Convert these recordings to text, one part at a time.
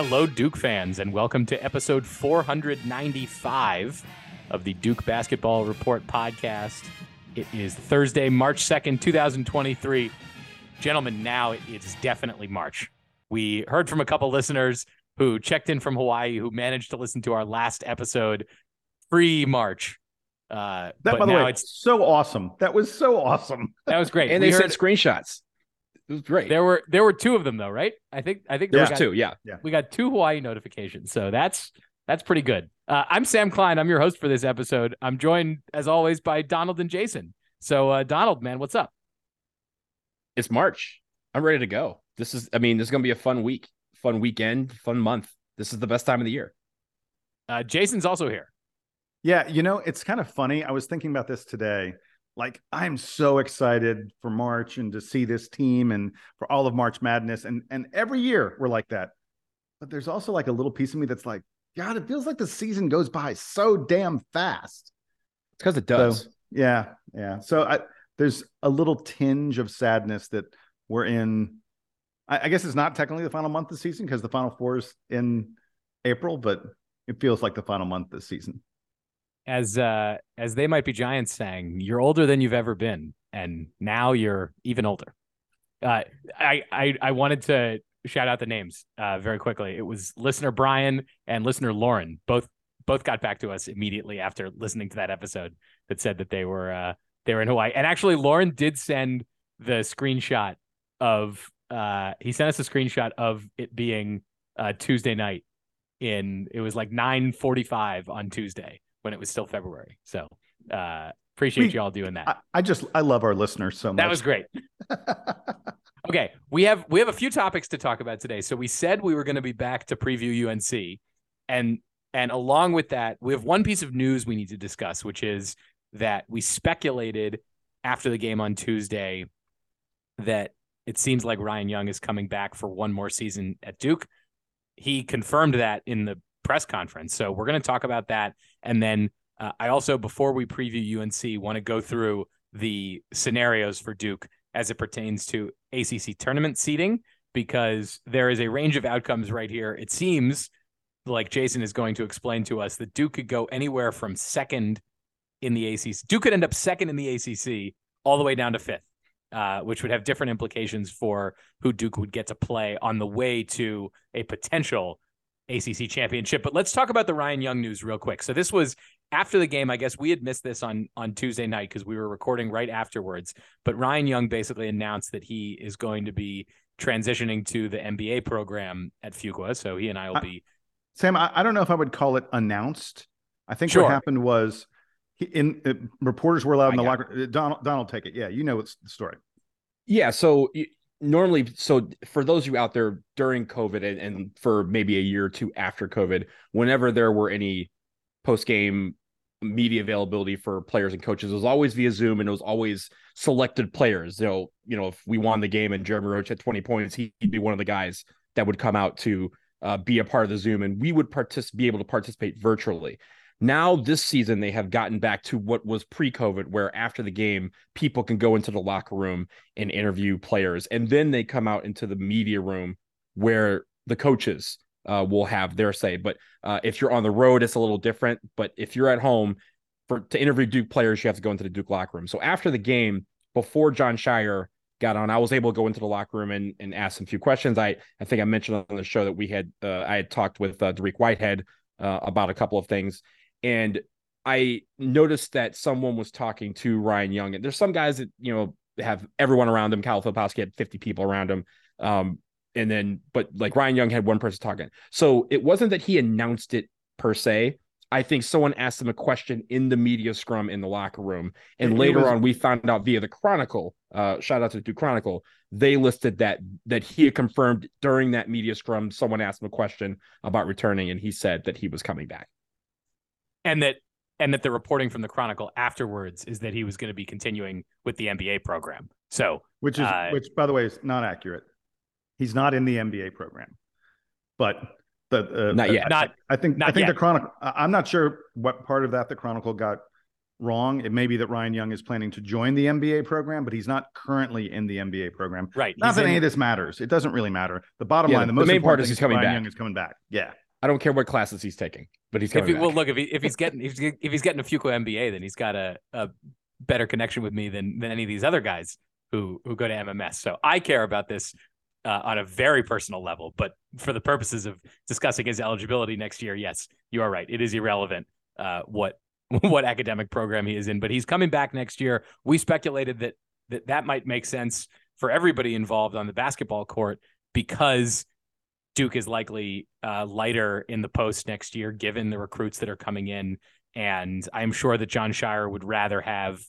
Hello, Duke fans, and welcome to episode 495 of the Duke Basketball Report podcast. It is Thursday, March 2nd, 2023. Gentlemen, now it's definitely March. We heard from a couple listeners who checked in from Hawaii who managed to listen to our last episode pre March. Uh, that, by the way, it's so awesome. That was so awesome. That was great. and we they heard, sent screenshots. It was great. There were there were two of them though, right? I think I think there was two. Yeah, yeah. We got two Hawaii notifications, so that's that's pretty good. Uh, I'm Sam Klein. I'm your host for this episode. I'm joined as always by Donald and Jason. So uh, Donald, man, what's up? It's March. I'm ready to go. This is. I mean, this is gonna be a fun week, fun weekend, fun month. This is the best time of the year. Uh, Jason's also here. Yeah, you know, it's kind of funny. I was thinking about this today like I'm so excited for March and to see this team and for all of March Madness and and every year we're like that. But there's also like a little piece of me that's like, God, it feels like the season goes by so damn fast. It's because it does. So, yeah, yeah. So I, there's a little tinge of sadness that we're in. I, I guess it's not technically the final month of the season because the final four is in April, but it feels like the final month this season as uh as they might be giants saying you're older than you've ever been and now you're even older. Uh i i, I wanted to shout out the names uh very quickly. It was listener brian and listener lauren. Both both got back to us immediately after listening to that episode that said that they were uh they were in hawaii. And actually lauren did send the screenshot of uh he sent us a screenshot of it being uh tuesday night in it was like 9 45 on tuesday when it was still February. So uh, appreciate we, you all doing that. I, I, just I love our listeners so much. That was great. okay, we have we have a few topics to talk about today. So we said we were going to be back to preview UNC, and and along with that, we have one piece of news we need to discuss, which is that we speculated after the game on Tuesday that it seems like Ryan Young is coming back for one more season at Duke. He confirmed that in the press conference. So we're going to talk about that. And then uh, I also, before we preview UNC, want to go through the scenarios for Duke as it pertains to ACC tournament seeding, because there is a range of outcomes right here. It seems like Jason is going to explain to us that Duke could go anywhere from second in the ACC. Duke could end up second in the ACC all the way down to fifth. Uh, which would have different implications for who Duke would get to play on the way to a potential ACC championship. But let's talk about the Ryan Young news real quick. So this was after the game. I guess we had missed this on on Tuesday night because we were recording right afterwards. But Ryan Young basically announced that he is going to be transitioning to the MBA program at Fuqua. So he and I will be. Sam, I, I don't know if I would call it announced. I think sure. what happened was he, in uh, reporters were allowed in the locker. Donald, Donald, take it. Yeah, you know what's the story. Yeah, so normally so for those of you out there during covid and, and, for maybe a year or two after covid whenever there were any post game media availability for players and coaches it was always via zoom and it was always selected players. Know you know if we won the game and jeremy roach had 20 points he'd be one of the guys that would come out to uh, be a part of the zoom and we would partic- be able to participate virtually now, this season, they have gotten back to what was pre COVID, where after the game, people can go into the locker room and interview players. And then they come out into the media room where the coaches uh, will have their say. But uh, if you're on the road, it's a little different. But if you're at home, for to interview Duke players, you have to go into the Duke locker room. So after the game, before Jon Scheyer got on, I was able to go into the locker room and, and ask some few questions. I I think I mentioned on the show that we had uh, I had talked with uh, Dariq Whitehead uh, about a couple of things, and I noticed that someone was talking to Ryan Young, and there's some guys that you know have everyone around him. Kyle Filipowski had 50 people around him, um, and then but like Ryan Young had one person talking. So it wasn't that he announced it per se. I think someone asked him a question in the media scrum in the locker room, and it later was... on we found out via the Chronicle. Uh, shout out to the Chronicle. They listed that that he had confirmed during that media scrum. Someone asked him a question about returning, and he said that he was coming back and that and that the reporting from the Chronicle afterwards is that he was going to be continuing with the MBA program. So, which is uh, which, by the way, is not accurate. He's not in the MBA program, but the uh, not yet. I, not I think not I think yet. the Chronicle. I'm not sure what part of that the Chronicle got wrong. It may be that Ryan Young is planning to join the MBA program, but he's not currently in the MBA program. Right. Not he's that in- any of this matters. It doesn't really matter. The bottom Yeah, line, the, the most main important part is thing he's coming Ryan back. Young is coming back. Yeah. I don't care what classes he's taking, but he's if coming he, back. well, look if he, if he's getting if he's, if he's getting a Fuqua MBA, then he's got a, a better connection with me than than any of these other guys who who go to MMS. So I care about this uh, on a very personal level, but for the purposes of discussing his eligibility next year, yes, you are right. It is irrelevant uh, what what academic program he is in, but he's coming back next year. We speculated that that that might make sense for everybody involved on the basketball court because Duke is likely uh, lighter in the post next year, given the recruits that are coming in. And I'm sure that Jon Scheyer would rather have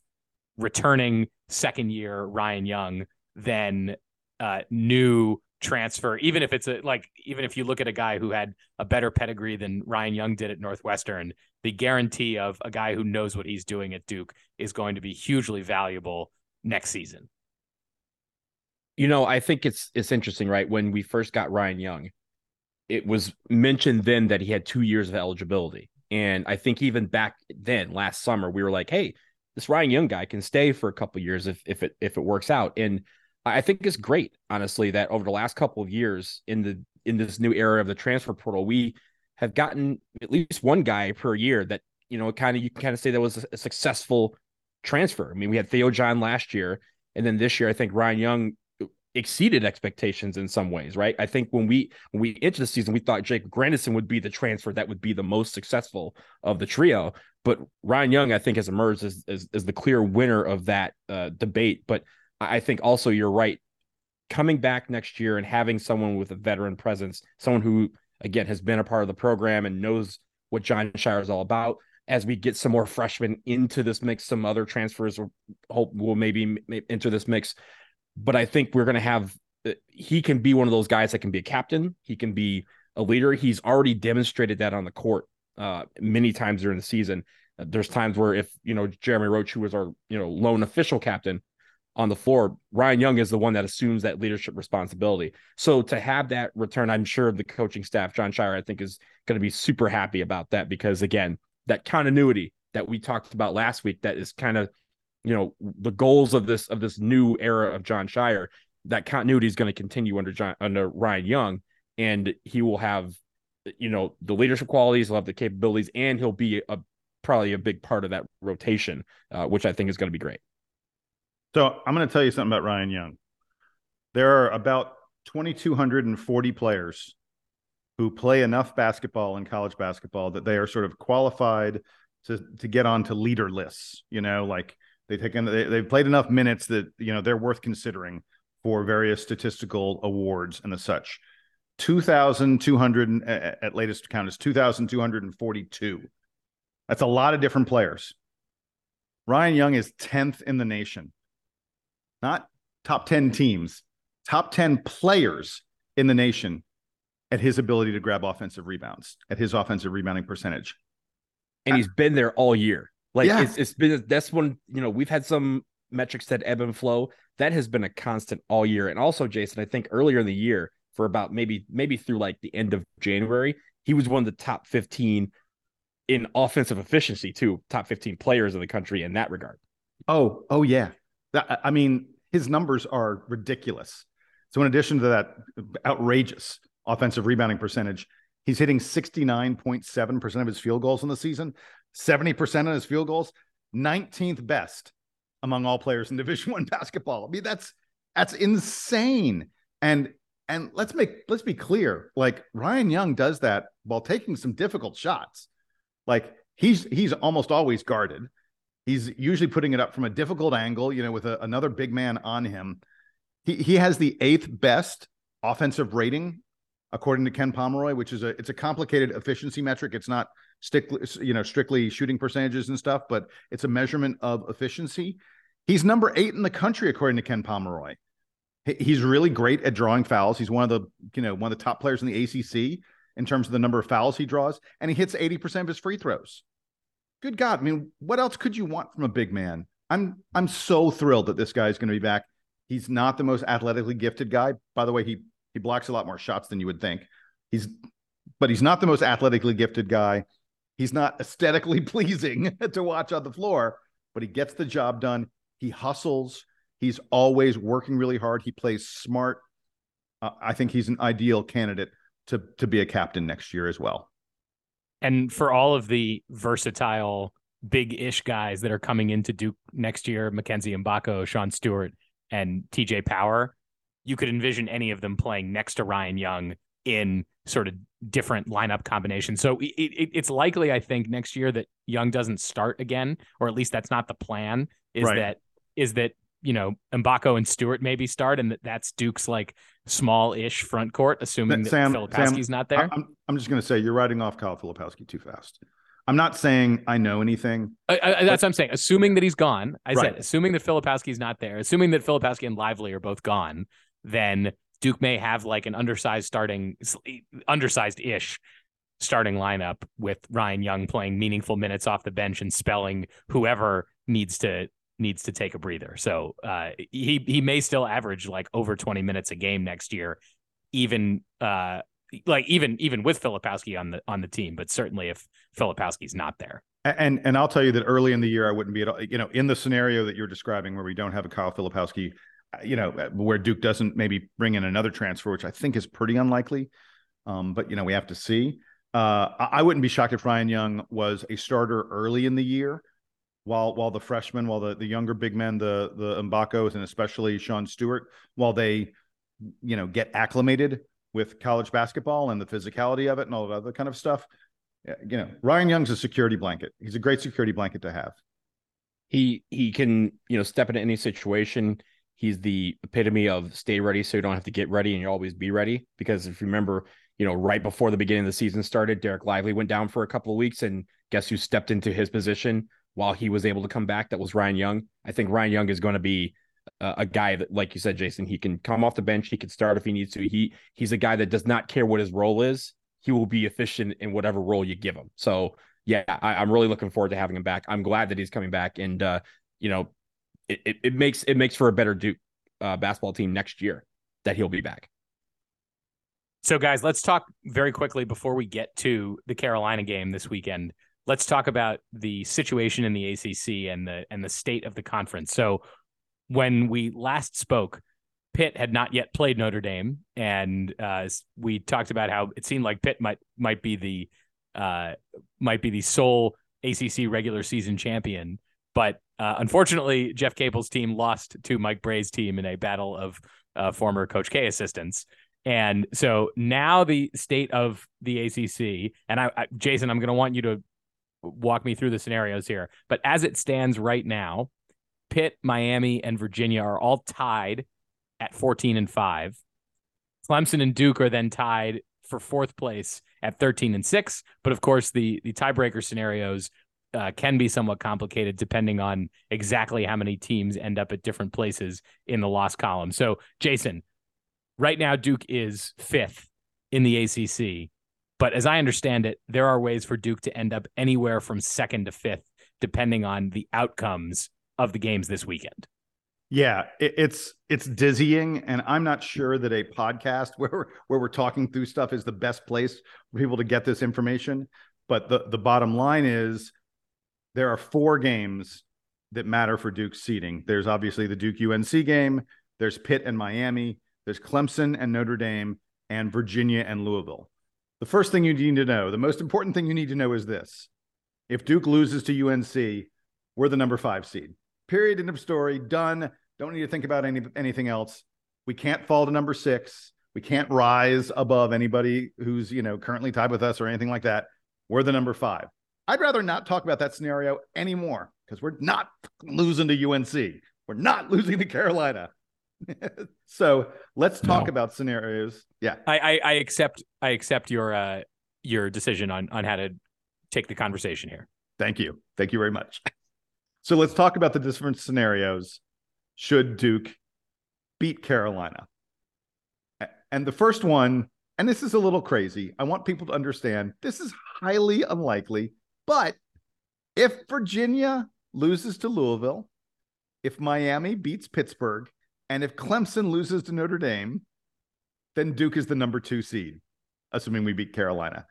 returning second year Ryan Young than uh, new transfer, even if it's a like, even if you look at a guy who had a better pedigree than Ryan Young did at Northwestern, the guarantee of a guy who knows what he's doing at Duke is going to be hugely valuable next season. you know, I think it's it's interesting, right? When we first got Ryan Young, it was mentioned then that he had two years of eligibility. And I think even back then, last summer, we were like, hey, this Ryan Young guy can stay for a couple years if if it if it works out. And I think it's great, honestly, that over the last couple of years in the in this new era of the transfer portal, we have gotten at least one guy per year that, you know, kind of you can kind of say that was a, a successful transfer. I mean, we had Theo John last year, and then this year, I think Ryan Young exceeded expectations in some ways, right? I think when we when we entered the season, we thought Jake Grandison would be the transfer that would be the most successful of the trio, but Ryan Young, I think, has emerged as as, as the clear winner of that uh, debate. But I think also you're right, coming back next year and having someone with a veteran presence, someone who again has been a part of the program and knows what Jon Scheyer is all about. As we get some more freshmen into this mix, some other transfers will hope will maybe enter this mix but I think we're going to have uh, he can be one of those guys that can be a captain. He can be a leader. He's already demonstrated that on the court uh, many times during the season. Uh, there's times where if you know Jeremy Roach, who was our you know lone official captain on the floor, Ryan Young is the one that assumes that leadership responsibility. So to have that return, I'm sure the coaching staff, Jon Scheyer, I think is going to be super happy about that because again, that continuity that we talked about last week, that is kind of you know the goals of this of this new era of Jon Scheyer. That continuity is going to continue under Jon under Ryan Young, and he will have you know the leadership qualities, he'll have the capabilities, and he'll be a probably a big part of that rotation, uh, which I think is going to be great. So I'm going to tell you something about Ryan Young. There are about 2,240 players who play enough basketball in college basketball that they are sort of qualified to to get onto leader lists. You know, like they take in, they, they've played enough minutes that you know they're worth considering for various statistical awards and the such. 2,200 at uh, uh, at latest count is 2,242. That's a lot of different players. Ryan Young is 10th in the nation, not top 10 teams, top 10 players in the nation at his ability to grab offensive rebounds, at his offensive rebounding percentage. and he's been there all year. Like Yeah. it's it's been that's one you know we've had some metrics that ebb and flow. That has been a constant all year. And also, Jason, I think earlier in the year for about maybe maybe through like the end of January, he was one of the top fifteen in offensive efficiency too, top fifteen players in the country in that regard. Oh, oh yeah. That, I mean, his numbers are ridiculous. So in addition to that outrageous offensive rebounding percentage, he's hitting 69.7% of his field goals in the season, 70% of his field goals, 19th best among all players in Division 1 basketball. I mean, that's that's insane. And and let's make let's be clear, like Ryan Young does that while taking some difficult shots. Like he's he's almost always guarded. He's usually putting it up from a difficult angle, you know, with a, another big man on him. He he has the eighth best offensive rating according to Ken Pomeroy, which is a it's a complicated efficiency metric. It's not strictly you know strictly shooting percentages and stuff, but it's a measurement of efficiency. He's number eight in the country according to Ken Pomeroy. He's really great at drawing fouls. He's one of the you know one of the top players in the ACC in terms of the number of fouls he draws, and he hits eighty percent of his free throws. Good God, I mean, what else could you want from a big man? I'm I'm so thrilled that this guy is going to be back. He's not the most athletically gifted guy. By the way, he he blocks a lot more shots than you would think. He's but he's not the most athletically gifted guy. He's not aesthetically pleasing to watch on the floor, but he gets the job done. He hustles. He's always working really hard. He plays smart. Uh, I think he's an ideal candidate to to be a captain next year as well. And for all of the versatile big ish guys that are coming into Duke next year, Mackenzie Mgbako, Sean Stewart, and TJ Power, you could envision any of them playing next to Ryan Young in sort of different lineup combinations. So it, it, it's likely, I think, next year that Young doesn't start again, or at least that's not the plan. Is Right. that is that you know Mgbako and Stewart maybe start, and that that's Duke's like small-ish front court, assuming that Sam- Filipowski's Sam, not there. I- I'm I'm just going to say you're writing off Kyle Filipowski too fast. I'm not saying I know anything. I, I, that's what I'm saying. Assuming that he's gone, I Right. said, assuming that Filipowski's not there, assuming that Filipowski and Lively are both gone, then Duke may have like an undersized starting, undersized ish starting lineup with Ryan Young playing meaningful minutes off the bench and spelling whoever needs to needs to take a breather. So uh, he he may still average like over 20 minutes a game next year, even uh like even even with Filipowski on the on the team, but certainly if Filipowski's not there. And and I'll tell you that early in the year I wouldn't be at all. You know, in the scenario that you're describing where we don't have a Kyle Filipowski, you know, uh, where Duke doesn't maybe bring in another transfer, which I think is pretty unlikely. Um, but you know, we have to see. Uh, I, wouldn't be shocked if Ryan Young was a starter early in the year, while while the freshmen, while the the younger big men, the the Mgbakos and especially Sean Stewart, while they, you know, get acclimated with college basketball and the physicality of it and all that other kind of stuff. You know, Ryan Young's a security blanket. He's a great security blanket to have. he he can you know step into any situation he's the epitome of stay ready so you don't have to get ready and you always be ready. Because if you remember you know right before the beginning of the season started Dereck Lively went down for a couple of weeks and guess who stepped into his position while he was able to come back? That was ryan young. I think ryan young is going to be a, a guy that like you said jason he can come off the bench he can start if he needs to. He he's a guy that does not care what his role is he will be efficient in whatever role you give him. So yeah, I, I'm really looking forward to having him back. I'm glad that he's coming back, and uh, you know, it, it, it makes it makes for a better Duke uh, basketball team next year that he'll be back. So, guys, let's talk very quickly before we get to the Carolina game this weekend. Let's talk about the situation in the ACC and the and the state of the conference. So, when we last spoke, Pitt had not yet played Notre Dame, and uh, we talked about how it seemed like Pitt might might be the uh, might be the sole ACC regular season champion. But uh, unfortunately, Jeff Capel's team lost to Mike Brey's team in a battle of uh, former Coach K assistants. And so now the state of the ACC, and I, I Jason, I'm going to want you to walk me through the scenarios here. But as it stands right now, Pitt, Miami, and Virginia are all tied at 14 and 5. Clemson and Duke are then tied for fourth place at 13 and 6. But of course, the the tiebreaker scenarios uh, can be somewhat complicated depending on exactly how many teams end up at different places in the loss column. So, Jason, right now Duke is fifth in the ACC, but as I understand it, there are ways for Duke to end up anywhere from second to fifth, depending on the outcomes of the games this weekend. Yeah, it, it's it's dizzying, and I'm not sure that a podcast where where we're talking through stuff is the best place for people to get this information. But the the bottom line is there are four games that matter for Duke's seeding. There's obviously the Duke UNC game. There's Pitt and Miami. There's Clemson and Notre Dame, and Virginia and Louisville. The first thing you need to know, the most important thing you need to know is this: if Duke loses to UNC, we're the number five seed. Period. End of story. Done. Don't need to think about any anything else. We can't fall to number six. We can't rise above anybody who's you know currently tied with us or anything like that. We're the number five. I'd rather not talk about that scenario anymore because we're not losing to UNC. We're not losing to Carolina. so let's talk No. about scenarios. Yeah. I, I, I accept I accept your uh your decision on on how to take the conversation here. Thank you. Thank you very much. So let's talk about the different scenarios should Duke beat Carolina. And the first one, and this is a little crazy. I want people to understand this is highly unlikely, but if Virginia loses to Louisville, if Miami beats Pittsburgh, and if Clemson loses to Notre Dame, then Duke is the number two seed, assuming we beat Carolina.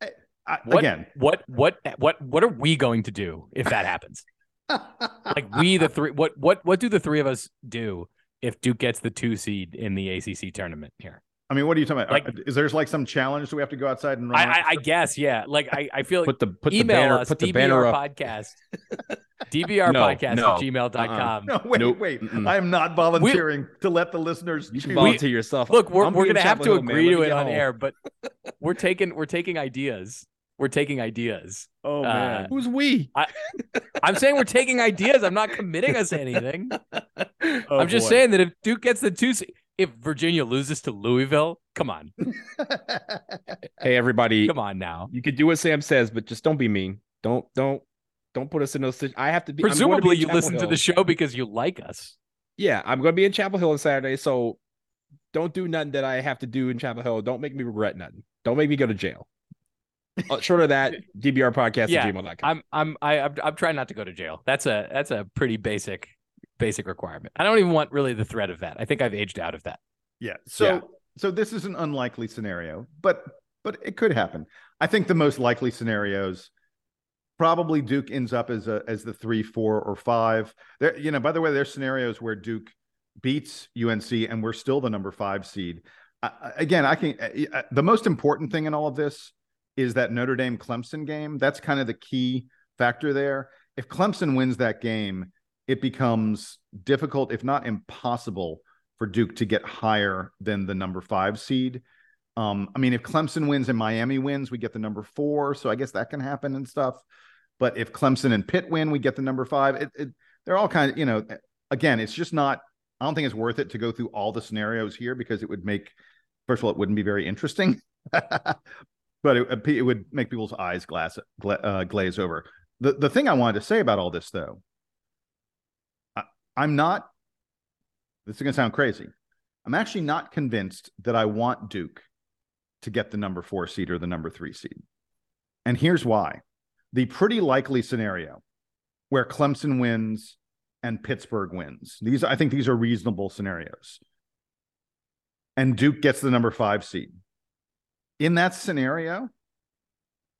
Eh, I, What- again, What what what what are we going to do if that happens? like we the three what what what do the three of us do if Duke gets the two seed in the ACC tournament here? I mean, what are you talking about? Like- Uh, is there like some challenge? Do we have to go outside and run? I. I, I guess yeah. Like I, I feel like Put the put the banner us put the DBR banner up. podcast DBR No, podcast no, at gmail.com. no, wait, Nope. wait. Mm-mm. I am not volunteering to let the listeners You can choose. volunteer yourself. Look, we're, I'm we're gonna have to Chapel man. agree to it on home. air, but we're taking we're taking ideas. We're taking ideas. oh uh, man, Who's we? I'm saying we're taking ideas. I'm not committing us to anything. Oh, I'm just boy. saying that if Duke gets the two, se- if Virginia loses to Louisville, come on, Hey everybody, come on now. you could do what Sam says, but just don't be mean. Don't don't don't put us in those. I have to be. I'm to be Presumably, you listen to the show because you like us. Yeah, I'm going to be in Chapel Hill on Saturday, so don't do nothing that I have to do in Chapel Hill. Don't make me regret nothing. Don't make me go to jail. Uh, short of that, DBR podcast Yeah, at gmail.com. I'm I'm I, I'm I'm trying not to go to jail. That's a that's a pretty basic basic requirement. I don't even want really the threat of that. I think I've aged out of that. Yeah. So Yeah. so this is an unlikely scenario, but but it could happen. I think the most likely scenarios probably Duke ends up as a as the three, four, or five. There, you know, by the way, there's scenarios where Duke beats UNC and we're still the number five seed. I, I- again, I can uh, the most important thing in all of this is that Notre Dame Clemson game. That's kind of the key factor there. If Clemson wins that game, it becomes difficult, if not impossible, for Duke to get higher than the number five seed. Um, I mean, if Clemson wins and Miami wins, we get the number four. So I guess that can happen and stuff. But if Clemson and Pitt win, we get the number five. It, it, they're all kind of, you know, again, it's just not, I don't think it's worth it to go through all the scenarios here because it would make, first of all, it wouldn't be very interesting. but it, it would make people's eyes glass, gla- uh, glaze over. The, the thing I wanted to say about all this, though, I'm not, this is going to sound crazy. I'm actually not convinced that I want Duke to get the number four seed or the number three seed. And here's why the pretty likely scenario where Clemson wins and Pittsburgh wins. These, I think these are reasonable scenarios. And Duke gets the number five seed. In that scenario,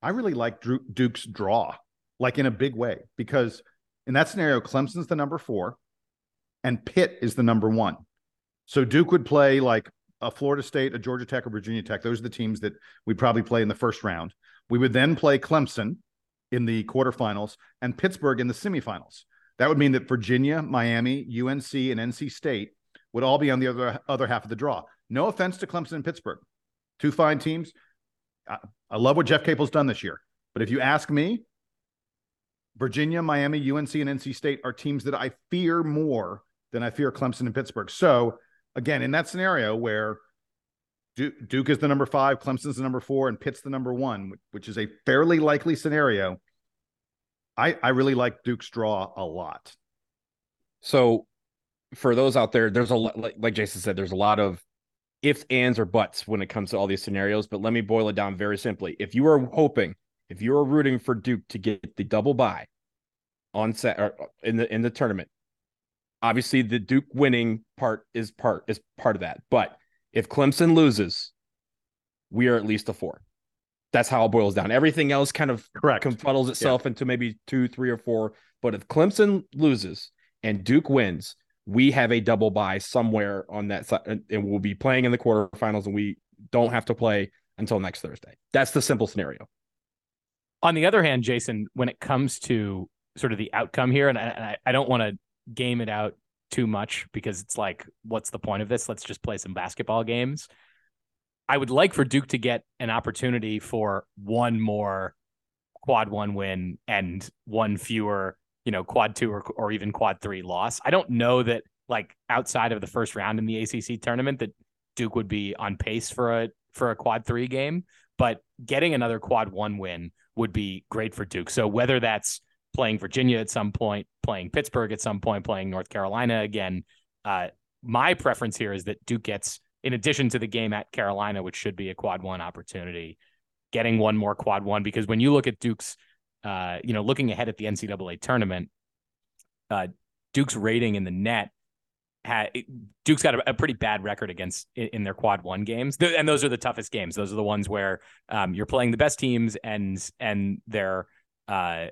I really like Duke's draw, like in a big way, because in that scenario, Clemson's the number four and Pitt is the number one. So Duke would play like a Florida State, a Georgia Tech, or Virginia Tech. Those are the teams that we'd probably play in the first round. We would then play Clemson in the quarterfinals and Pittsburgh in the semifinals. That would mean that Virginia, Miami, UNC, and NC State would all be on the other other half of the draw. No offense to Clemson and Pittsburgh, two fine teams. I, I love what Jeff Capel's done this year, but if you ask me, Virginia, Miami, UNC, and NC State are teams that I fear more than I fear Clemson and Pittsburgh. So again, in that scenario where Duke, Duke is the number five, Clemson's the number four, and Pitt's the number one, which is a fairly likely scenario. I I really like Duke's draw a lot. So, for those out there, there's a lot, like, like Jason said, there's a lot of ifs, ands, or buts when it comes to all these scenarios. But let me boil it down very simply. If you are hoping, if you are rooting for Duke to get the double bye on set or uh, in the in the tournament, obviously the Duke winning part is part is part of that. But if Clemson loses, we are at least a four. That's how it boils down. Everything else kind of Correct. confuddles itself into maybe two, three, or four. But if Clemson loses and Duke wins, we have a double bye somewhere on that side, and and we'll be playing in the quarterfinals, and we don't have to play until next Thursday. That's the simple scenario. On the other hand, Jason, when it comes to sort of the outcome here, and I, and I, I don't want to game it out too much because it's like, what's the point of this? Let's just play some basketball games. I would like for Duke to get an opportunity for one more quad one win and one fewer, you know, quad two or, or even quad three loss. I don't know that like outside of the first round in the ACC tournament that Duke would be on pace for a for a quad three game, but getting another quad one win would be great for Duke. So whether that's playing Virginia at some point, playing Pittsburgh at some point, playing North Carolina again, uh, my preference here is that Duke gets, in addition to the game at Carolina, which should be a quad one opportunity, getting one more quad one because when you look at Duke's, uh, you know, looking ahead at the NCAA tournament, uh, Duke's rating in the net had Duke's got a, a, pretty bad record against in, in, their quad one games, and those are the toughest games. Those are the ones where um, you're playing the best teams, and and they're uh,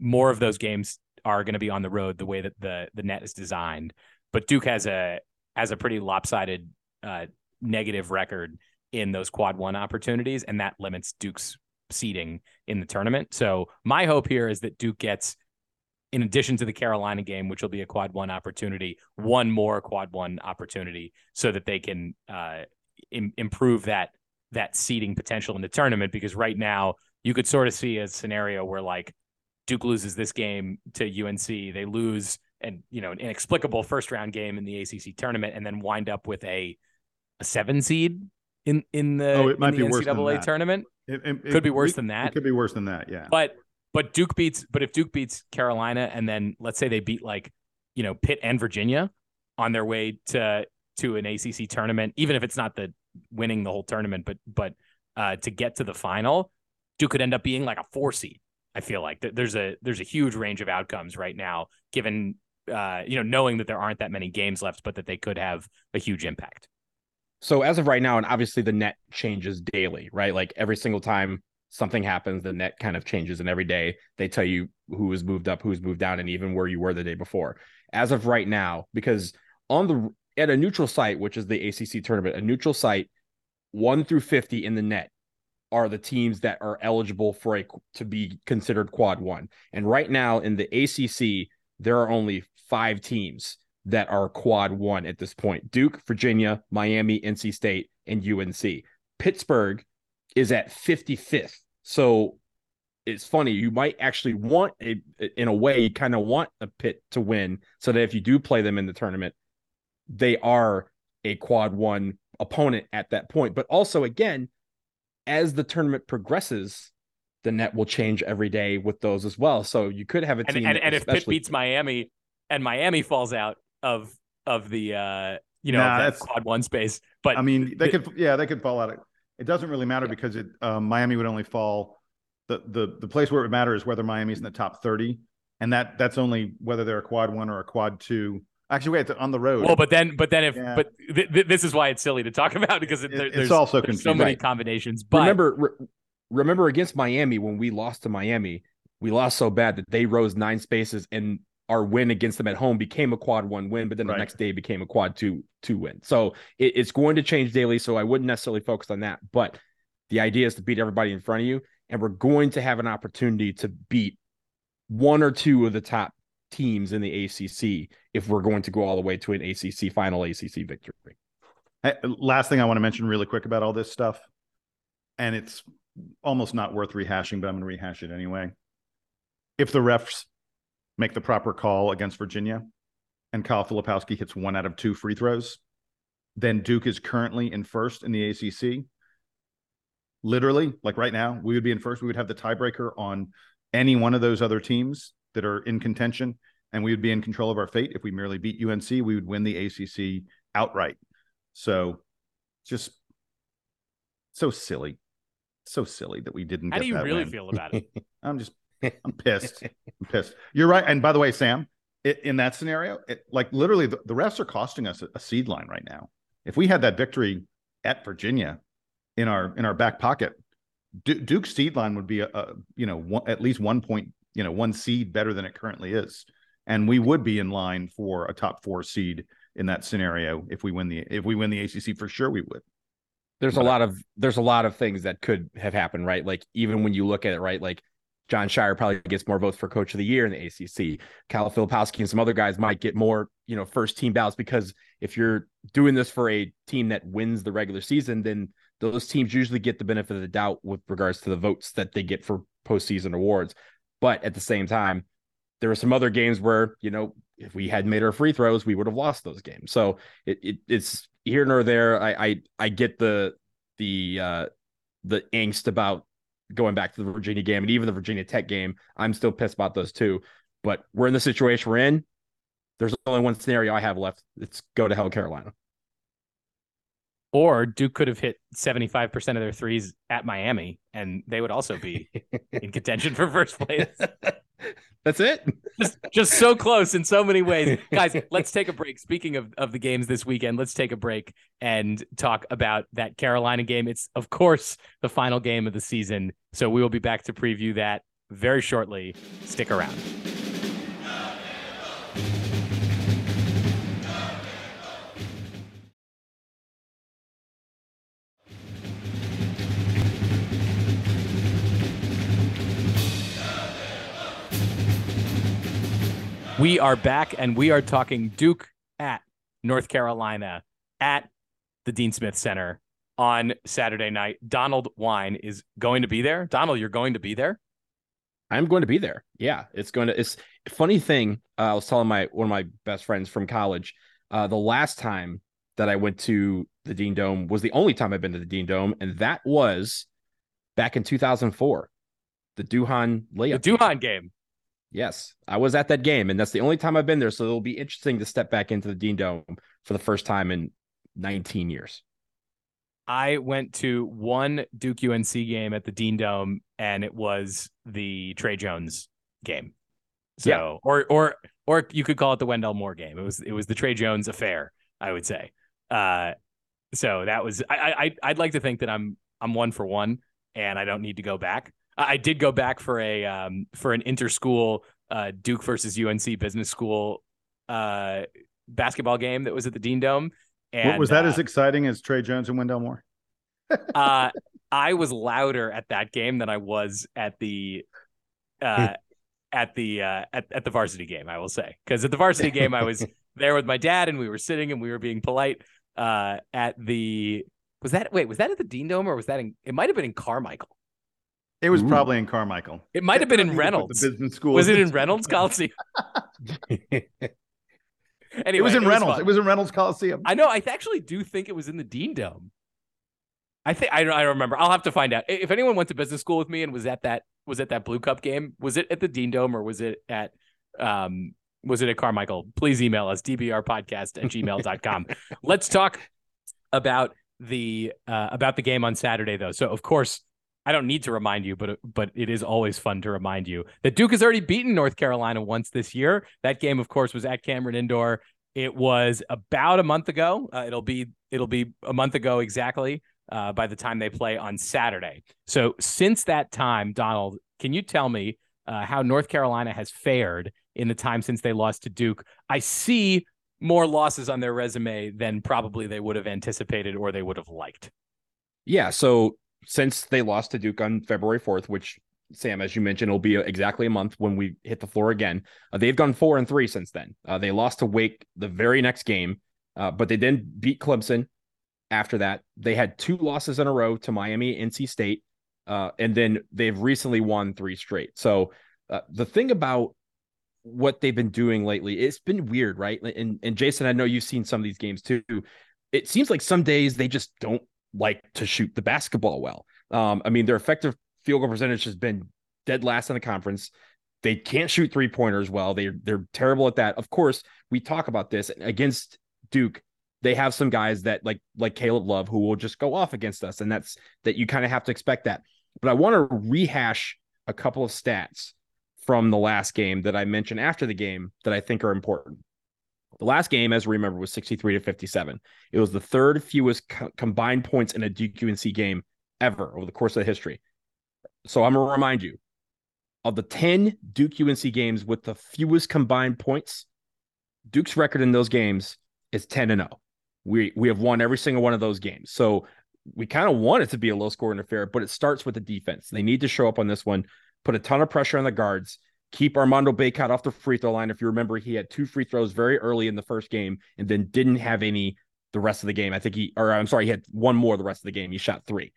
more of those games are going to be on the road the way that the the net is designed. But Duke has a has a pretty lopsided uh, negative record in those quad one opportunities, and that limits Duke's seeding in the tournament. So my hope here is that Duke gets in addition to the Carolina game, which will be a quad one opportunity, one more quad one opportunity so that they can uh, Im- improve that that seeding potential in the tournament. Because right now you could sort of see a scenario where like Duke loses this game to UNC, they lose and you know an inexplicable first round game in the ACC tournament, and then wind up with a a seven seed in in the, oh, it might be NCAA tournament. It, it, could be worse than that. It could be worse than that. Yeah. But but Duke beats, but if Duke beats Carolina and then let's say they beat like, you know, Pitt and Virginia on their way to to an ACC tournament, even if it's not the winning the whole tournament, but but uh, to get to the final, Duke could end up being like a four seed. I feel like there's a there's a huge range of outcomes right now, given uh, you know knowing that there aren't that many games left, but that they could have a huge impact. So as of right now, and obviously the net changes daily, right? Like every single time something happens, the net kind of changes, and every day they tell you who has moved up, who's moved down, and even where you were the day before. As of right now, because on the at a neutral site, which is the ACC tournament, a neutral site, one through fifty in the net are the teams that are eligible for a to be considered quad one. And right now in the ACC, there are only five teams that are quad one at this point: Duke, Virginia, Miami, NC State, and UNC. Pittsburgh is at 55th. So it's funny. You might actually want a, in a way, you kind of want a Pitt to win, so that if you do play them in the tournament, they are a quad one opponent at that point. But also, again, as the tournament progresses, the net will change every day with those as well. So you could have a team, and, and, and if Pitt beats Miami and Miami falls out of of the uh you know nah, that quad one space, but I mean they could yeah they could fall out. Of, it doesn't really matter because it um, Miami would only fall. The, the the place where it would matter is whether Miami's in the top thirty, and that that's only whether they're a quad one or a quad two. Actually, wait, on the road. Well, but then, but then, if yeah. but th- th- this is why it's silly to talk about because it, it, there's also there's so many combinations. But remember, re- remember against Miami when we lost to Miami, we lost so bad that they rose nine spaces and our win against them at home became a quad one win, but then the next day became a quad two two win. So it, it's going to change daily. So I wouldn't necessarily focus on that, but the idea is to beat everybody in front of you, and we're going to have an opportunity to beat one or two of the top teams in the ACC if we're going to go all the way to an ACC final ACC victory. last thing I want to mention really quick about all this stuff, and it's almost not worth rehashing, but I'm going to rehash it anyway. If the refs make the proper call against Virginia and Kyle Filipowski hits one out of two free throws, then Duke is currently in first in the ACC. Literally, like right now, we would be in first. We would have the tiebreaker on any one of those other teams that are in contention, and we would be in control of our fate. If we merely beat UNC, we would win the ACC outright. So, just so silly, so silly that we didn't. How do you really win. feel about it? I'm just I'm pissed. I'm pissed. You're right. And by the way, Sam, it, in that scenario, it, like literally the, the refs are costing us a, a, seed line right now. If we had that victory at Virginia in our in our back pocket, D- Duke's seed line would be a, a you know one, at least one point you know one seed better than it currently is, and we would be in line for a top four seed in that scenario if we win the if we win the ACC for sure we would. There's but, a lot of there's a lot of things that could have happened, right? Like even when you look at it, right, like Jon Scheyer probably gets more votes for coach of the year in the ACC. Kyle Filipowski and some other guys might get more, you know, first team ballots because if you're doing this for a team that wins the regular season, then those teams usually get the benefit of the doubt with regards to the votes that they get for postseason awards. But at the same time, there are some other games where, you know, if we had made our free throws, we would have lost those games. So it, it it's here nor there. I, I I get the the uh the angst about going back to the Virginia game and even the Virginia Tech game, I'm still pissed about those two. But we're in the situation we're in. There's only one scenario I have left. It's go to hell, Carolina. Or Duke could have hit 75% of their threes at Miami, and they would also be in contention for first place. That's it. just, just so close in so many ways. Guys, let's take a break. Speaking of, of the games this weekend, let's take a break and talk about that Carolina game. It's, of course, the final game of the season. So we will be back to preview that very shortly. Stick around. We are back and we are talking Duke at North Carolina at the Dean Smith Center on Saturday night. Donald Wine is going to be there. Donald, you're going to be there? I'm going to be there. Yeah, it's going to. It's funny thing. Uh, I was telling my one of my best friends from college. Uh, the last time that I went to the Dean Dome was the only time I've been to the Dean Dome, and that was back in 2004, the Duhon layup. The Duhon game. Yes, I was at that game, and that's the only time I've been there. So it'll be interesting to step back into the Dean Dome for the first time in 19 years. I went to one Duke UNC game at the Dean Dome, and it was the Tre Jones game. So, yeah. or or or you could call it the Wendell Moore game. It was it was the Tre Jones affair, I would say. Uh, so that was I I I'd like to think that I'm I'm one for one, and I don't need to go back. I did go back for a um, for an inter-school uh, Duke versus UNC Business School uh, basketball game that was at the Dean Dome. And, was that uh, as exciting as Tre Jones and Wendell Moore? uh, I was louder at that game than I was at the uh, at the uh, at, at the varsity game. I will say because at the varsity game I was there with my dad and we were sitting and we were being polite. Uh, at the was that wait was that at the Dean Dome or was that in, it might have been in Carmichael. It was Ooh. probably in Carmichael. It might have been in Reynolds. The business school. Was it in Reynolds Coliseum? anyway, it was in it Reynolds. Was it was in Reynolds Coliseum. I know. I actually do think it was in the Dean Dome. I think I don't. I remember. I'll have to find out. If anyone went to business school with me and was at that was at that Blue Cup game, was it at the Dean Dome or was it at um was it at Carmichael? Please email us dbrpodcast at gmail.com. Let's talk about the uh, about the game on Saturday though. So of course I don't need to remind you, but but it is always fun to remind you that Duke has already beaten North Carolina once this year. That game, of course, was at Cameron Indoor. It was about a month ago. Uh, it'll be it'll be a month ago exactly uh, by the time they play on Saturday. So since that time, Donald, can you tell me uh, how North Carolina has fared in the time since they lost to Duke? I see more losses on their resume than probably they would have anticipated or they would have liked. Yeah. So since they lost to Duke on February 4th, which Sam, as you mentioned, will be exactly a month when we hit the floor again. Uh, they've gone four and three since then. Uh, they lost to Wake the very next game, uh, but they then beat Clemson. After that, they had two losses in a row to Miami, NC State, uh, and then they've recently won three straight. So uh, the thing about what they've been doing lately, it's been weird, right? And and Jason, I know you've seen some of these games too. It seems like some days they just don't like to shoot the basketball well. Um, I mean, their effective field goal percentage has been dead last in the conference. They can't shoot three pointers well. They they're terrible at that. Of course, we talk about this against Duke. They have some guys that like like Caleb Love who will just go off against us, and that's that you kind of have to expect that. But I want to rehash a couple of stats from the last game that I mentioned after the game that I think are important. The last game, as we remember, was 63 to 57. It was the third fewest co- combined points in a Duke UNC game ever over the course of the history. So I'm going to remind you of the 10 Duke UNC games with the fewest combined points, Duke's record in those games is 10 and 0. We we have won every single one of those games. So we kind of want it to be a low scoring affair, but it starts with the defense. They need to show up on this one, put a ton of pressure on the guards, keep Armando Bacot off the free throw line. If you remember, he had two free throws very early in the first game and then didn't have any the rest of the game. I think he, or I'm sorry, he had one more the rest of the game. He shot three.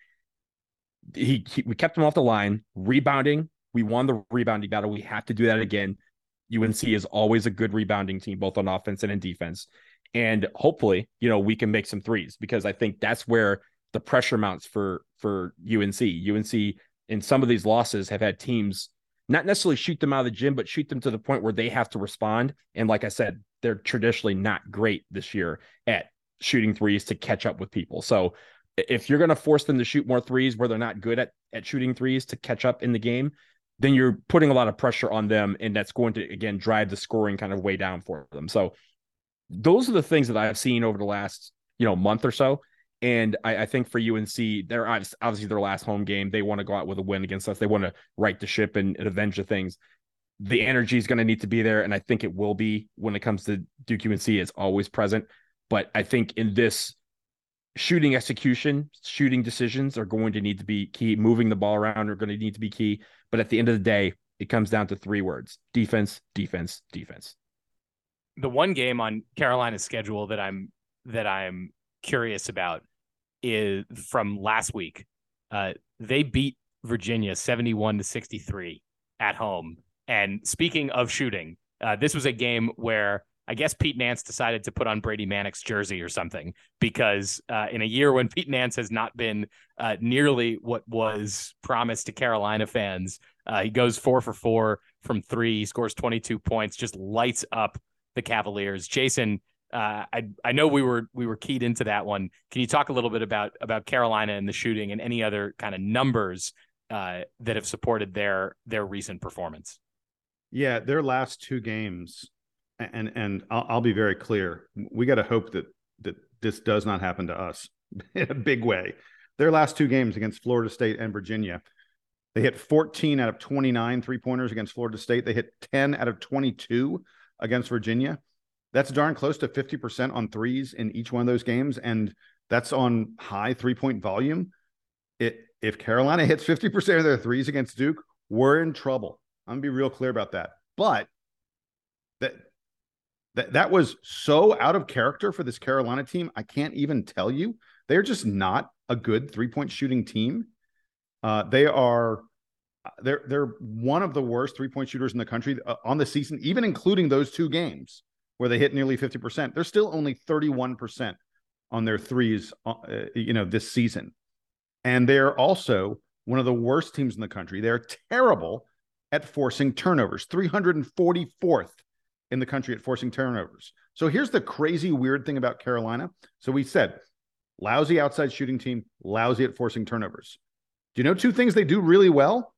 He, he we kept him off the line, rebounding. We won the rebounding battle. We have to do that again. UNC is always a good rebounding team, both on offense and in defense. And hopefully, you know, we can make some threes because I think that's where the pressure mounts for for UNC. UNC in some of these losses have had teams not necessarily shoot them out of the gym, but shoot them to the point where they have to respond. And like I said, they're traditionally not great this year at shooting threes to catch up with people. So if you're going to force them to shoot more threes where they're not good at, at shooting threes to catch up in the game, then you're putting a lot of pressure on them, and that's going to again drive the scoring kind of way down for them. So those are the things that I've seen over the last you know month or so. And I, I, think for UNC, they're obviously their last home game. They want to go out with a win against us. They want to right the ship and, and avenge the things. The energy is going to need to be there, and I think it will be when it comes to Duke UNC. It's always present, but I think in this shooting execution, shooting decisions are going to need to be key. Moving the ball around are going to need to be key. But at the end of the day, it comes down to three words: defense, defense, defense. The one game on Carolina's schedule that I'm that I'm curious about is from last week. Uh, they beat Virginia 71 to 63 at home. And speaking of shooting, uh, this was a game where I guess Pete Nance decided to put on Brady Manek's jersey or something because uh, in a year when Pete Nance has not been uh, nearly what was promised to Carolina fans, uh, he goes four for four from three, scores 22 points, just lights up the Cavaliers. Jason, uh, I I know we were we were keyed into that one. Can you talk a little bit about about Carolina and the shooting and any other kind of numbers uh, that have supported their their recent performance? Yeah, their last two games, and and I'll, I'll be very clear. We got to hope that that this does not happen to us in a big way. Their last two games against Florida State and Virginia, they hit 14 out of 29 three pointers against Florida State. They hit 10 out of 22 against Virginia that's darn close to 50% on threes in each one of those games. And that's on high three point volume. It, if Carolina hits 50% of their threes against Duke, we're in trouble. I'm gonna be real clear about that. But that that that was so out of character for this Carolina team. I can't even tell you. They're just not a good three point shooting team. Uh, they are they're they're one of the worst three point shooters in the country uh, on the season, even including those two games where they hit nearly 50%. They're still only 31% on their threes, uh, you know, this season. And they're also one of the worst teams in the country. They're terrible at forcing turnovers, 344th in the country at forcing turnovers. So here's the crazy weird thing about Carolina. So we said lousy outside shooting team, lousy at forcing turnovers. Do you know two things they do really well?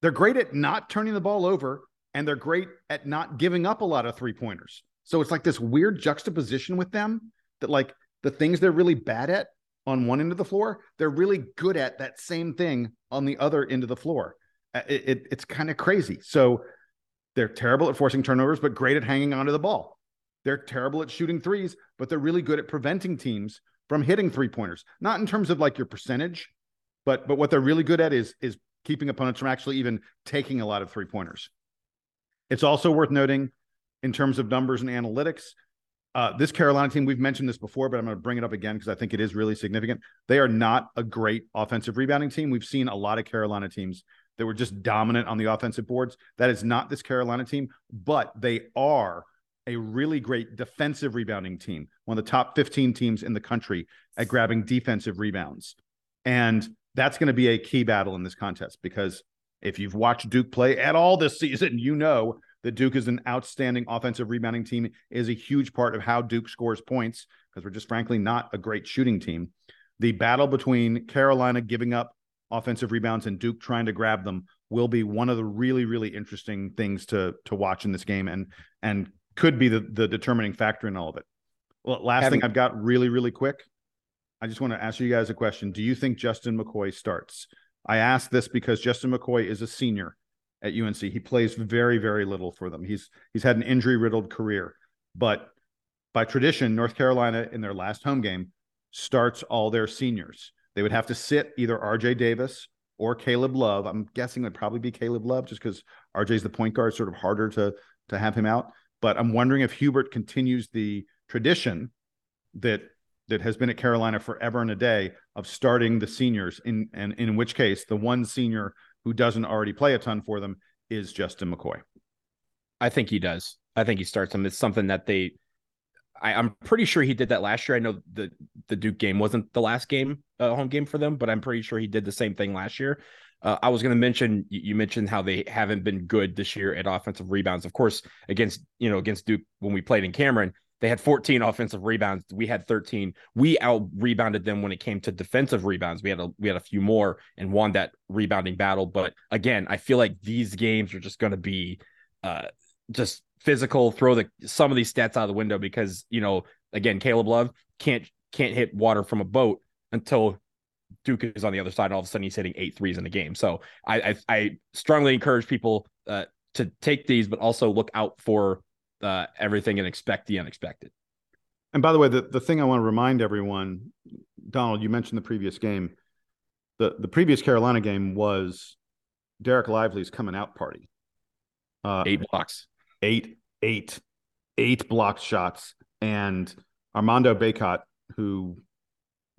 They're great at not turning the ball over and they're great at not giving up a lot of three pointers. So it's like this weird juxtaposition with them that like the things they're really bad at on one end of the floor, they're really good at that same thing on the other end of the floor. Uh, it, it, it's kind of crazy. So they're terrible at forcing turnovers, but great at hanging onto the ball. They're terrible at shooting threes, but they're really good at preventing teams from hitting three pointers. Not in terms of like your percentage, but but what they're really good at is is keeping opponents from actually even taking a lot of three pointers. It's also worth noting in terms of numbers and analytics. Uh, this Carolina team, we've mentioned this before, but I'm going to bring it up again because I think it is really significant. They are not a great offensive rebounding team. We've seen a lot of Carolina teams that were just dominant on the offensive boards. That is not this Carolina team, but they are a really great defensive rebounding team, one of the top 15 teams in the country at grabbing defensive rebounds. And that's going to be a key battle in this contest because if you've watched Duke play at all this season, you know that Duke is an outstanding offensive rebounding team, is a huge part of how Duke scores points because we're just frankly not a great shooting team. The battle between Carolina giving up offensive rebounds and Duke trying to grab them will be one of the really really interesting things to to watch in this game and and could be the the determining factor in all of it. Well, last Having, thing I've got really really quick. I just want to ask you guys a question. Do you think Justin McCoy starts? I ask this because Justin McCoy is a senior at UNC. He plays very, very little for them. He's he's had an injury riddled career, but by tradition, North Carolina in their last home game starts all their seniors. They would have to sit either RJ Davis or Caleb Love. I'm guessing it'd probably be Caleb Love just because RJ's the point guard, sort of harder to to have him out. But I'm wondering if Hubert continues the tradition that that has been at Carolina forever and a day of starting the seniors in and in which case the one senior who doesn't already play a ton for them is Justin McCoy. I think he does. I think he starts them. It's something that they I, am pretty sure he did that last year. I know the the Duke game wasn't the last game, uh, home game for them, but I'm pretty sure he did the same thing last year. Uh, I was going to mention you mentioned how they haven't been good this year at offensive rebounds. Of course, against you know against Duke when we played in Cameron, They had 14 offensive rebounds. We had 13. We out rebounded them when it came to defensive rebounds. We had a we had a few more and won that rebounding battle. But again, I feel like these games are just going to be uh, just physical. Throw the some of these stats out of the window because you know again, Caleb Love can't can't hit water from a boat until Duke is on the other side. and All of a sudden, he's hitting eight threes in the game. So I I, I strongly encourage people uh, to take these, but also look out for uh, everything and expect the unexpected. And by the way, the, the thing I want to remind everyone, Donald, you mentioned the previous game. The the previous Carolina game was Dereck Lively's coming out party. Uh, eight blocks. Eight, eight, eight blocked shots. And Armando Bacot, who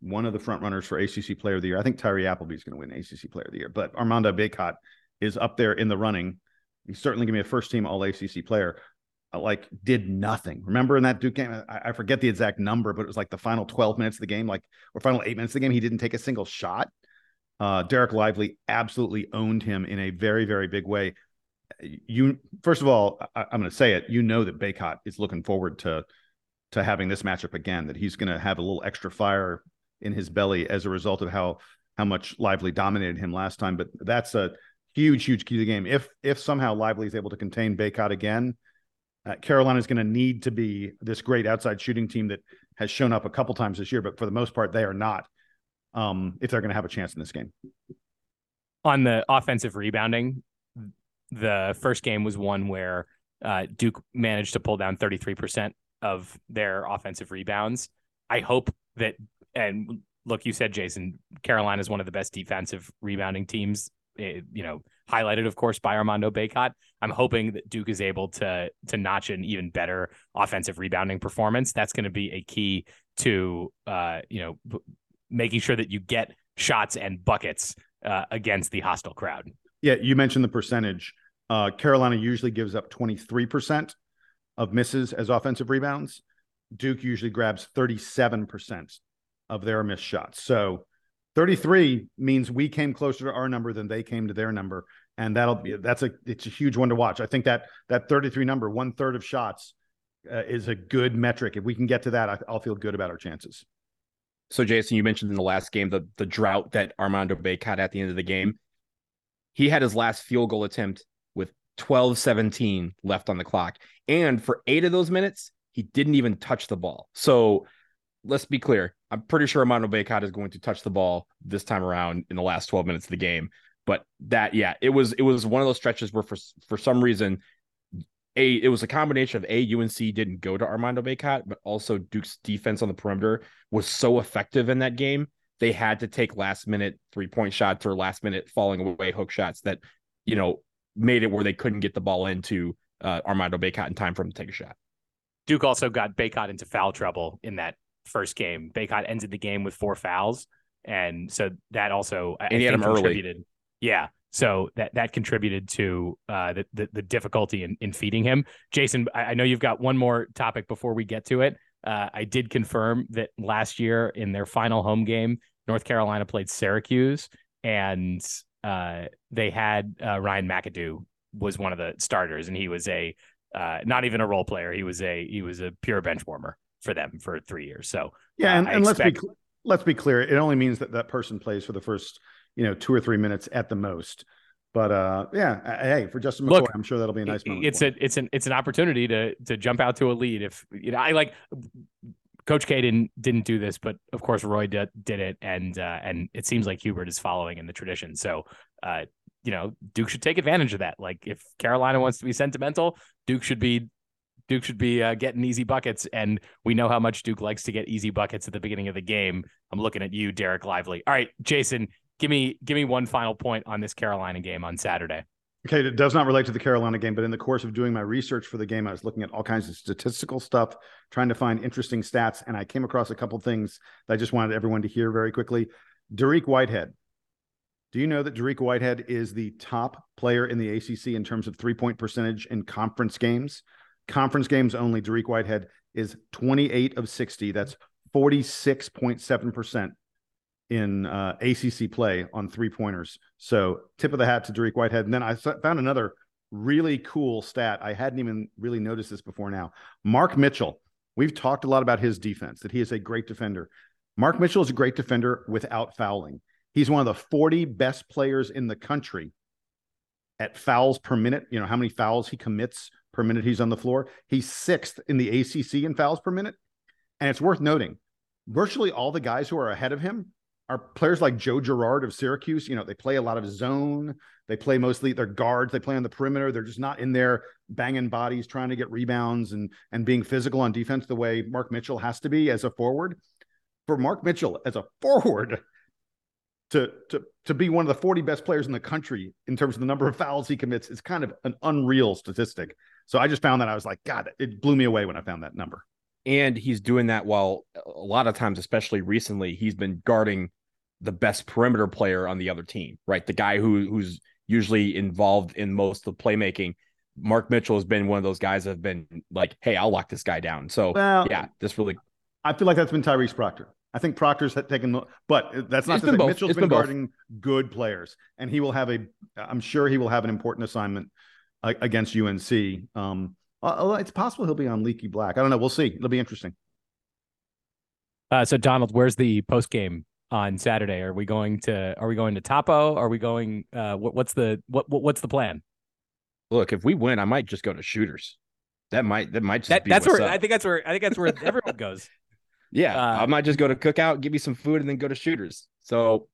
one of the front runners for ACC Player of the Year. I think Tyree Appleby is going to win ACC Player of the Year, but Armando Bacot is up there in the running. He's certainly going to be a first team All ACC player. Uh, like did nothing. Remember in that Duke game, I, I, forget the exact number, but it was like the final 12 minutes of the game, like or final eight minutes of the game, he didn't take a single shot. Uh, Dereck Lively absolutely owned him in a very, very big way. You first of all, I, am going to say it. You know that Bacot is looking forward to to having this matchup again. That he's going to have a little extra fire in his belly as a result of how how much Lively dominated him last time. But that's a huge, huge key to the game. If if somehow Lively is able to contain Bacot again, uh, Carolina is going to need to be this great outside shooting team that has shown up a couple times this year, but for the most part, they are not. Um, if they're going to have a chance in this game. On the offensive rebounding, the first game was one where uh, Duke managed to pull down 33% of their offensive rebounds. I hope that, and look, you said, Jason, Carolina is one of the best defensive rebounding teams Eh, you know, highlighted, of course, by Armando Bacot. I'm hoping that Duke is able to to notch an even better offensive rebounding performance. That's going to be a key to uh, you know b- making sure that you get shots and buckets uh, against the hostile crowd. Yeah, you mentioned the percentage. Uh, Carolina usually gives up 23% of misses as offensive rebounds. Duke usually grabs 37% of their missed shots. So 33 means we came closer to our number than they came to their number. And that'll be that's a it's a huge one to watch. I think that that 33 number one third of shots uh, is a good metric. If we can get to that I, will feel good about our chances. So jason you mentioned in the last game the the drought that armando bacot had at the end of the game. He had his last field goal attempt with 12 17 left on the clock. And for eight of those minutes he didn't even touch the ball. So let's be clear. I'm pretty sure Armando Bacot is going to touch the ball this time around in the last 12 minutes of the game. But that, yeah, it was it was one of those stretches where for for some reason, a it was a combination of a UNC didn't go to Armando Bacot, but also Duke's defense on the perimeter was so effective in that game. They had to take last minute three point shots or last minute falling away hook shots that you know made it where they couldn't get the ball into uh, Armando Bacot in time for him to take a shot. Duke also got Bacot into foul trouble in that first game. Bacot ended the game with four fouls, and so that also and I he had him contributed. Early. Yeah, so that that contributed to uh, the, the, the difficulty in in feeding him. Jason, I, I, know you've got one more topic before we get to it. Uh, I did confirm that last year in their final home game, North Carolina played Syracuse, and uh, they had uh, Ryan McAdoo was one of the starters, and he was a uh, not even a role player. He was a he was a pure bench warmer for them for three years. So yeah, and, uh, and let's be let's be clear. It only means that that person plays for the first you know two or three minutes at the most. But uh, yeah, hey, for Justin McCoy, Look, I'm sure that'll be a nice moment. It's a it's an it's an opportunity to to jump out to a lead. If you know, I like Coach K didn't didn't do this, but of course Roy did, did it, and uh, and it seems like Hubert is following in the tradition. So, uh, you know, Duke should take advantage of that. Like if Carolina wants to be sentimental, Duke should be Duke should be uh, getting easy buckets, and we know how much Duke likes to get easy buckets at the beginning of the game. I'm looking at you, Dereck Lively. All right, Jason, give me give me one final point on this Carolina game on Saturday. Okay, it does not relate to the Carolina game, but in the course of doing my research for the game, I was looking at all kinds of statistical stuff, trying to find interesting stats, and I came across a couple things that I just wanted everyone to hear very quickly. Dariq Whitehead. Do you know that Dariq Whitehead is the top player in the ACC in terms of three point percentage in conference games? Conference games only, Dariq Whitehead is 28 of 60. That's 46.7% in uh, ACC play on three pointers. So tip of the hat to Dariq Whitehead. And then I found another really cool stat. I hadn't even really noticed this before now. Mark Mitchell We've talked a lot about his defense, that he is a great defender. Mark Mitchell is a great defender without fouling. He's one of the 40 best players in the country at fouls per minute. You know, how many fouls he commits per minute he's on the floor. He's sixth in the ACC in fouls per minute. And it's worth noting virtually all the guys who are ahead of him are players like Joe Girard of Syracuse. You know, they play a lot of zone. They play mostly their guards. They play on the perimeter. They're just not in there banging bodies, trying to get rebounds and and being physical on defense the way Mark Mitchell has to be as a forward. For Mark Mitchell as a forward to to to be one of the 40 best players in the country in terms of the number of fouls he commits is kind of an unreal statistic. So I just found that I was like, God, it blew me away when I found that number. And he's doing that while a lot of times, especially recently, he's been guarding the best perimeter player on the other team, right? The guy who who's usually involved in most of the playmaking. Mark Mitchell has been one of those guys that have been like, hey, I'll lock this guy down. So well, yeah, this really I feel like that's been Tyrese Proctor. I think Proctor's had taken, but that's not It's to been say both. Mitchell's It's been, been guarding good players, and he will have a. I'm sure he will have an important assignment uh, against UNC. Um, uh, it's possible he'll be on Leaky Black. I don't know. We'll see. It'll be interesting. Uh, so Donald, where's the post game on Saturday? Are we going to Are we going to Topo? Are we going? Uh, what, what's the what, what What's the plan? look. If we win, I might just go to shooters. That might that might just That, be that's what's where up. I think that's where I think that's where everyone goes. Yeah, Uh, I might just go to cookout, give me some food, and then go to shooters. So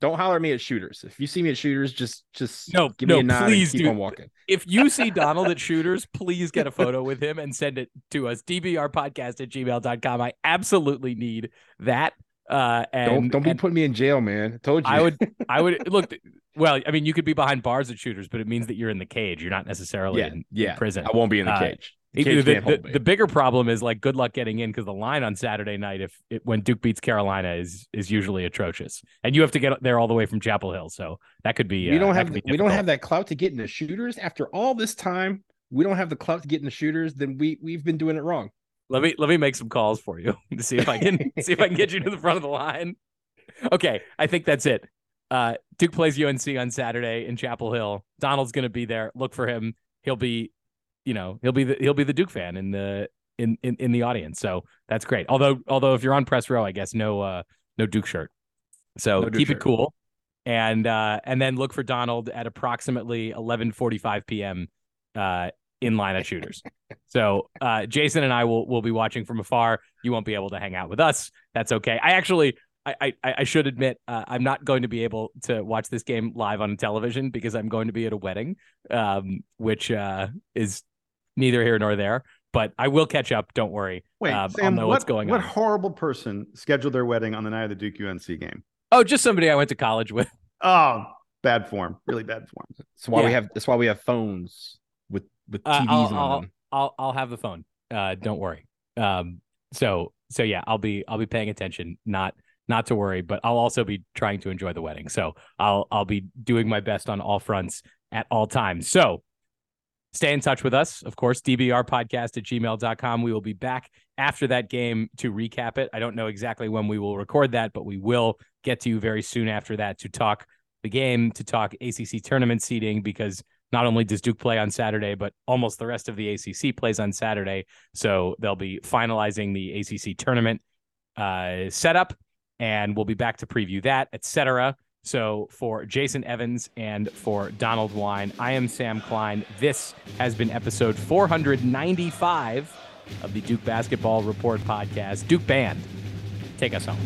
don't holler at me at shooters. If you see me at shooters, just just No, give no, me a nod please keep do- on walking. If you see Donald at Shooters, please get a photo with him and send it to us. DBRpodcast at gmail.com. I absolutely need that. Uh, and don't don't be and putting me in jail, man. I told you. I would I would look. Well, I mean, you could be behind bars at Shooters, but it means that you're in the cage. You're not necessarily yeah, in, in prison. I won't be in the Uh, cage. The The, the, the- hold me. the bigger problem is like good luck getting in because the line on Saturday night, if it, when Duke beats Carolina, is is usually atrocious, and you have to get there all the way from Chapel Hill, so that could be. we uh, don't that have could we don't have that clout to get into shooters after all this time. We don't have the clout to get into shooters. Then we we've been doing it wrong. Let me let me make some calls for you to see if I can see if I can get you to the front of the line. Okay, I think that's it. Uh, Duke plays UNC on Saturday in Chapel Hill. Donald's going to be there. Look for him. He'll be, you know, he'll be the he'll be the Duke fan in the in in, in the audience. So that's great. Although although if you're on press row, I guess no uh no Duke shirt. So No Duke keep it cool. And uh and then look for Donald at approximately 11:45 p.m. uh in line at shooters. So uh, Jason and I will will be watching from afar. You won't be able to hang out with us. That's okay. I actually I I, I should admit uh, I'm not going to be able to watch this game live on television because I'm going to be at a wedding, um, which uh, is neither here nor there. But I will catch up. Don't worry. Wait, Um, I'll Sam, know what, what's going what on. horrible person scheduled their wedding on the night of the Duke UNC game? Oh, just somebody I went to college with. Oh, bad form. Really bad form. That's why we have. That's why we have phones with with Uh, TVs I'll- on I'll- them. I'll I'll have the phone. Uh, don't worry. Um, so so yeah, I'll be I'll be paying attention. Not not to worry, but I'll also be trying to enjoy the wedding. So I'll I'll be doing my best on all fronts at all times. So stay in touch with us, of course. DBR podcast at gmail.com. We will be back after that game to recap it. I don't know exactly when we will record that, but we will get to you very soon after that to talk the game, to talk ACC tournament seeding, because not only does Duke play on Saturday, but almost the rest of the ACC plays on Saturday. So they'll be finalizing the ACC tournament uh, setup, and we'll be back to preview that, etc. So for Jason Evans and for Donald Wine, I am Sam Klein. This has been episode 495 of the Duke Basketball Report podcast. Duke Band, take us home.